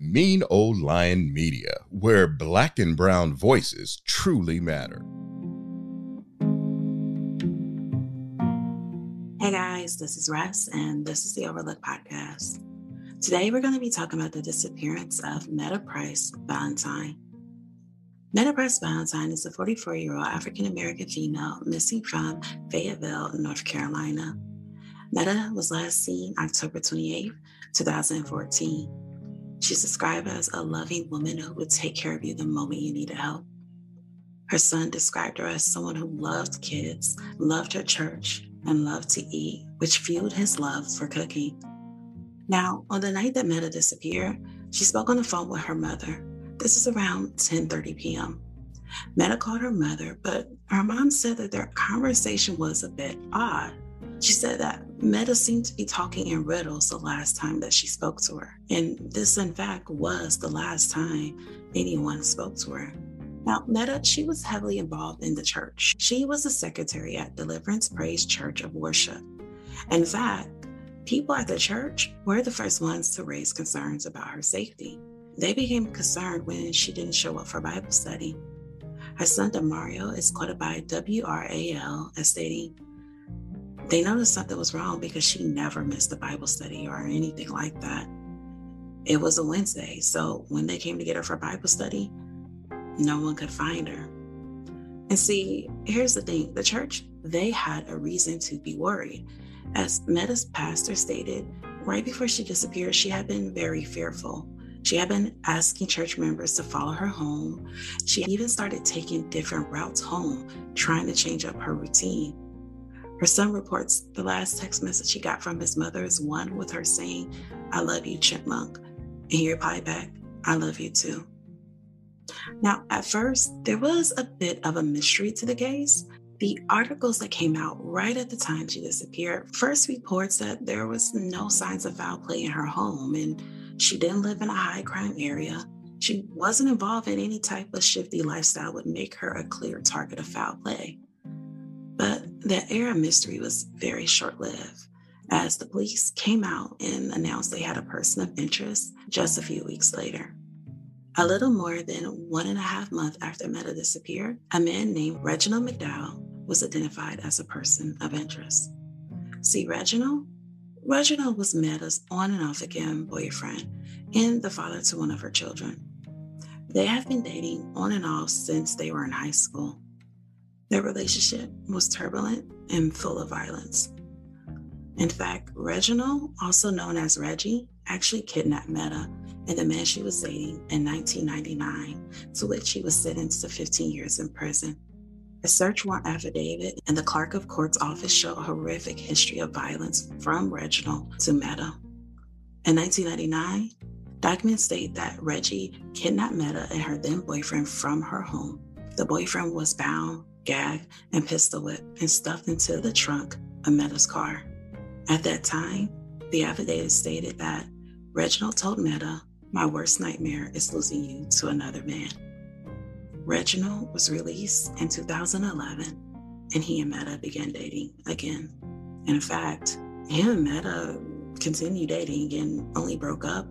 Mean Old Lion Media, where black and brown voices truly matter. Hey guys, this is Russ, and this is the Overlook Podcast. Today we're going to be talking about the disappearance of Meta Price Valentine. Meta Price Valentine is a 44 year old African American female missing from Fayetteville, North Carolina. Meta was last seen October 28, 2014. She's described as a loving woman who would take care of you the moment you needed help. Her son described her as someone who loved kids, loved her church, and loved to eat, which fueled his love for cooking. Now, on the night that Meta disappeared, she spoke on the phone with her mother. This is around 10:30 p.m. Meta called her mother, but her mom said that their conversation was a bit odd. She said that Meta seemed to be talking in riddles the last time that she spoke to her. And this, in fact, was the last time anyone spoke to her. Now, Meta, she was heavily involved in the church. She was a secretary at Deliverance Praise Church of Worship. In fact, people at the church were the first ones to raise concerns about her safety. They became concerned when she didn't show up for Bible study. Her son Demario is quoted by WRAL as stating, They noticed something was wrong because she never missed a Bible study or anything like that. It was a Wednesday, so when they came to get her for Bible study, no one could find her. And see, here's the thing the church, they had a reason to be worried. As Meta's pastor stated, right before she disappeared, she had been very fearful. She had been asking church members to follow her home. She even started taking different routes home, trying to change up her routine. Her son reports the last text message he got from his mother is one with her saying, I love you, Chipmunk. And he replied back, I love you too. Now, at first, there was a bit of a mystery to the case. The articles that came out right at the time she disappeared first reports that there was no signs of foul play in her home and she didn't live in a high crime area. She wasn't involved in any type of shifty lifestyle would make her a clear target of foul play. But the air mystery was very short lived as the police came out and announced they had a person of interest just a few weeks later. A little more than one and a half months after Meta disappeared, a man named Reginald McDowell was identified as a person of interest. See, Reginald? Reginald was Meta's on and off again boyfriend and the father to one of her children. They have been dating on and off since they were in high school. Their relationship was turbulent and full of violence. In fact, Reginald, also known as Reggie, actually kidnapped Meta and the man she was dating in 1999, to which she was sentenced to 15 years in prison. A search warrant affidavit and the clerk of court's office show a horrific history of violence from Reginald to Meta. In 1999, documents state that Reggie kidnapped Meta and her then boyfriend from her home. The boyfriend was bound, gagged, and pistol whipped and stuffed into the trunk of Meta's car. At that time, the affidavit stated that Reginald told Meta, My worst nightmare is losing you to another man. Reginald was released in 2011 and he and Meta began dating again. In fact, him and Meta continued dating and only broke up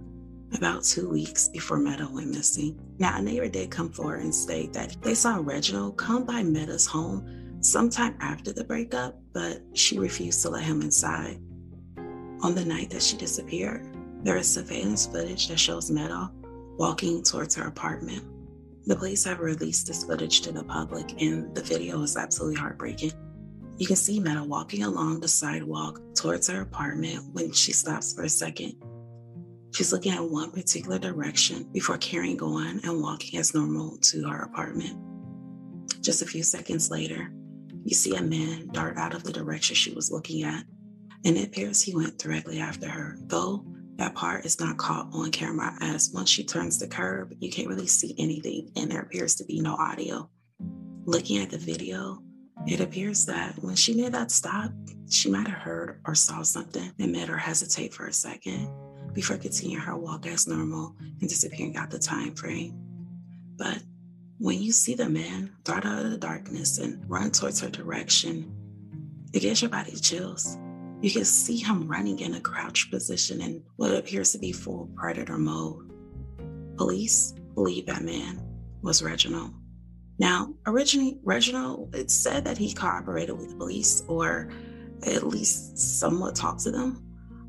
about two weeks before Meta went missing. Now, a neighbor did come forward and state that they saw Reginald come by Meta's home sometime after the breakup, but she refused to let him inside. On the night that she disappeared, there is surveillance footage that shows Meta walking towards her apartment. The police have released this footage to the public, and the video is absolutely heartbreaking. You can see Meta walking along the sidewalk towards her apartment when she stops for a second. She's looking at one particular direction before carrying on and walking as normal to her apartment. Just a few seconds later, you see a man dart out of the direction she was looking at, and it appears he went directly after her, though that part is not caught on camera as once she turns the curb, you can't really see anything and there appears to be no audio. Looking at the video, it appears that when she made that stop, she might have heard or saw something that made her hesitate for a second before continuing her walk as normal and disappearing out the time frame. But when you see the man dart out of the darkness and run towards her direction, it gives your body chills. You can see him running in a crouched position in what appears to be full predator mode. Police believe that man was Reginald. Now, originally, Reginald, it said that he cooperated with the police or at least somewhat talked to them,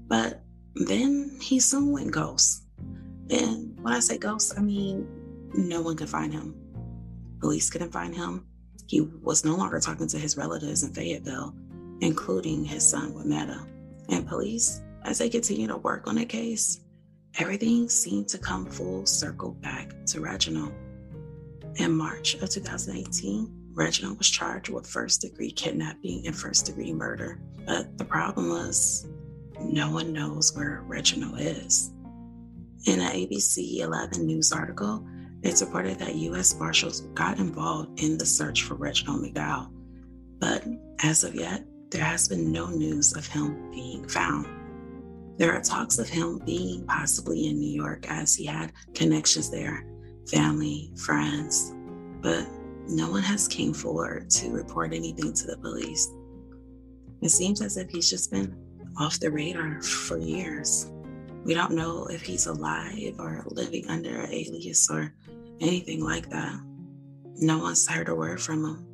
but then he soon went ghost. And when I say ghost, I mean no one could find him. Police couldn't find him. He was no longer talking to his relatives in Fayetteville including his son with. And police, as they continue to work on the case, everything seemed to come full circle back to Reginald. In March of 2018, Reginald was charged with first degree kidnapping and first degree murder. But the problem was, no one knows where Reginald is. In an ABC 11 news article, it's reported that U.S. Marshals got involved in the search for Reginald McDowell. But as of yet, there has been no news of him being found. There are talks of him being possibly in New York as he had connections there, family, friends, but no one has came forward to report anything to the police. It seems as if he's just been off the radar for years. We don't know if he's alive or living under an alias or anything like that. No one's heard a word from him.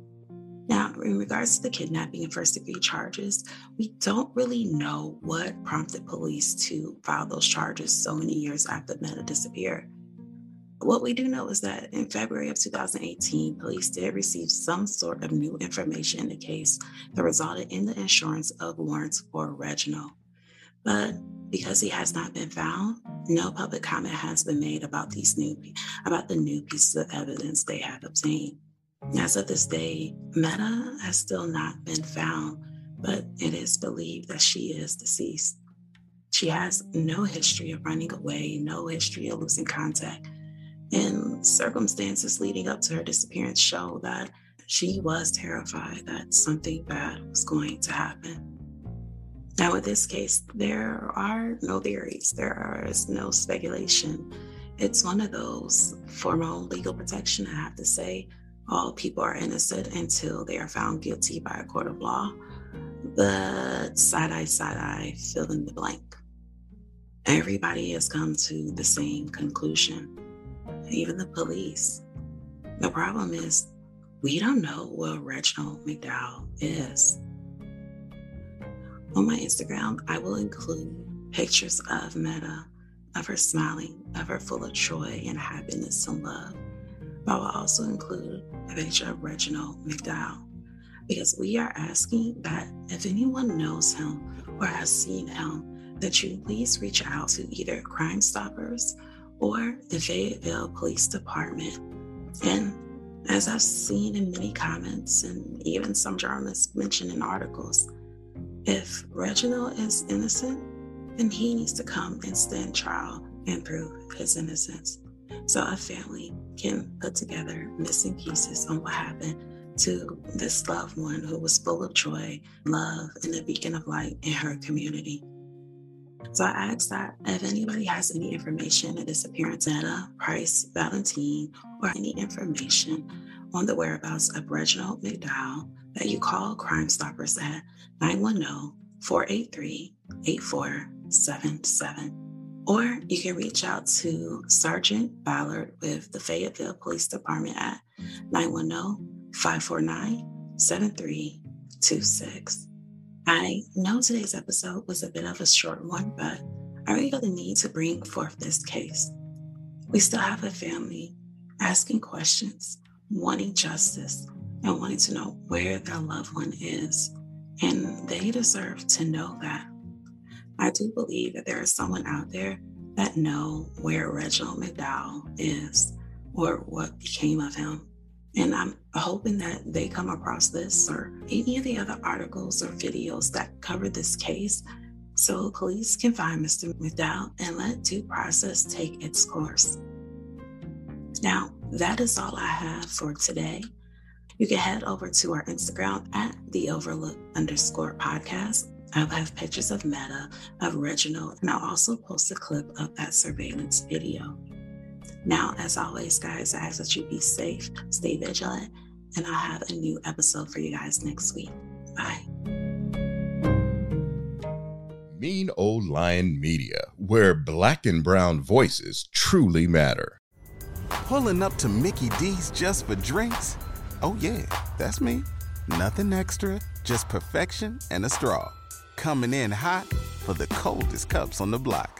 Now, in regards to the kidnapping and first degree charges, we don't really know what prompted police to file those charges so many years after Meta disappeared. What we do know is that in February of 2018, police did receive some sort of new information in the case that resulted in the insurance of warrants for Reginald. But because he has not been found, no public comment has been made about these new about the new pieces of evidence they have obtained. As of this day, Meta has still not been found, but it is believed that she is deceased. She has no history of running away, no history of losing contact. And circumstances leading up to her disappearance show that she was terrified that something bad was going to happen. Now, in this case, there are no theories, there is no speculation. It's one of those formal legal protection, I have to say, all people are innocent until they are found guilty by a court of law. But side eye, side eye, fill in the blank. Everybody has come to the same conclusion, even the police. The problem is, we don't know where Reginald McDowell is. On my Instagram, I will include pictures of Meta, of her smiling, of her full of joy and happiness and love. But I will also include a picture of Reginald McDowell because we are asking that if anyone knows him or has seen him, that you please reach out to either Crime Stoppers or the Fayetteville Police Department. And as I've seen in many comments and even some journalists mention in articles, if Reginald is innocent, then he needs to come and stand trial and prove his innocence so a family can put together missing pieces on what happened to this loved one who was full of joy, love, and a beacon of light in her community. So I ask that if anybody has any information of disappearance, Anna, Price, Valentine, or any information on the whereabouts of Reginald McDowell, that you call Crime Stoppers at 910 483 8477. Or you can reach out to Sergeant Ballard with the Fayetteville Police Department at 910 549 7326. I know today's episode was a bit of a short one, but I really feel the need to bring forth this case. We still have a family asking questions, wanting justice, and wanting to know where their loved one is. And they deserve to know that. I do believe that there is someone out there that know where Reginald McDowell is or what became of him. And I'm hoping that they come across this or any of the other articles or videos that cover this case So police can find Mr. McDowell and let due process take its course. Now, that is all I have for today. You can head over to our Instagram at the overlook underscore podcast. I'll have pictures of Meta, of Reginald, and I'll also post a clip of that surveillance video. Now, as always, guys, I ask that you be safe, stay vigilant, and I'll have a new episode for you guys next week. Bye. Mean Old Lion Media, where black and brown voices truly matter. Pulling up to Mickey D's just for drinks? Oh, yeah, that's me. Nothing extra, just perfection and a straw. Coming in hot for the coldest cups on the block.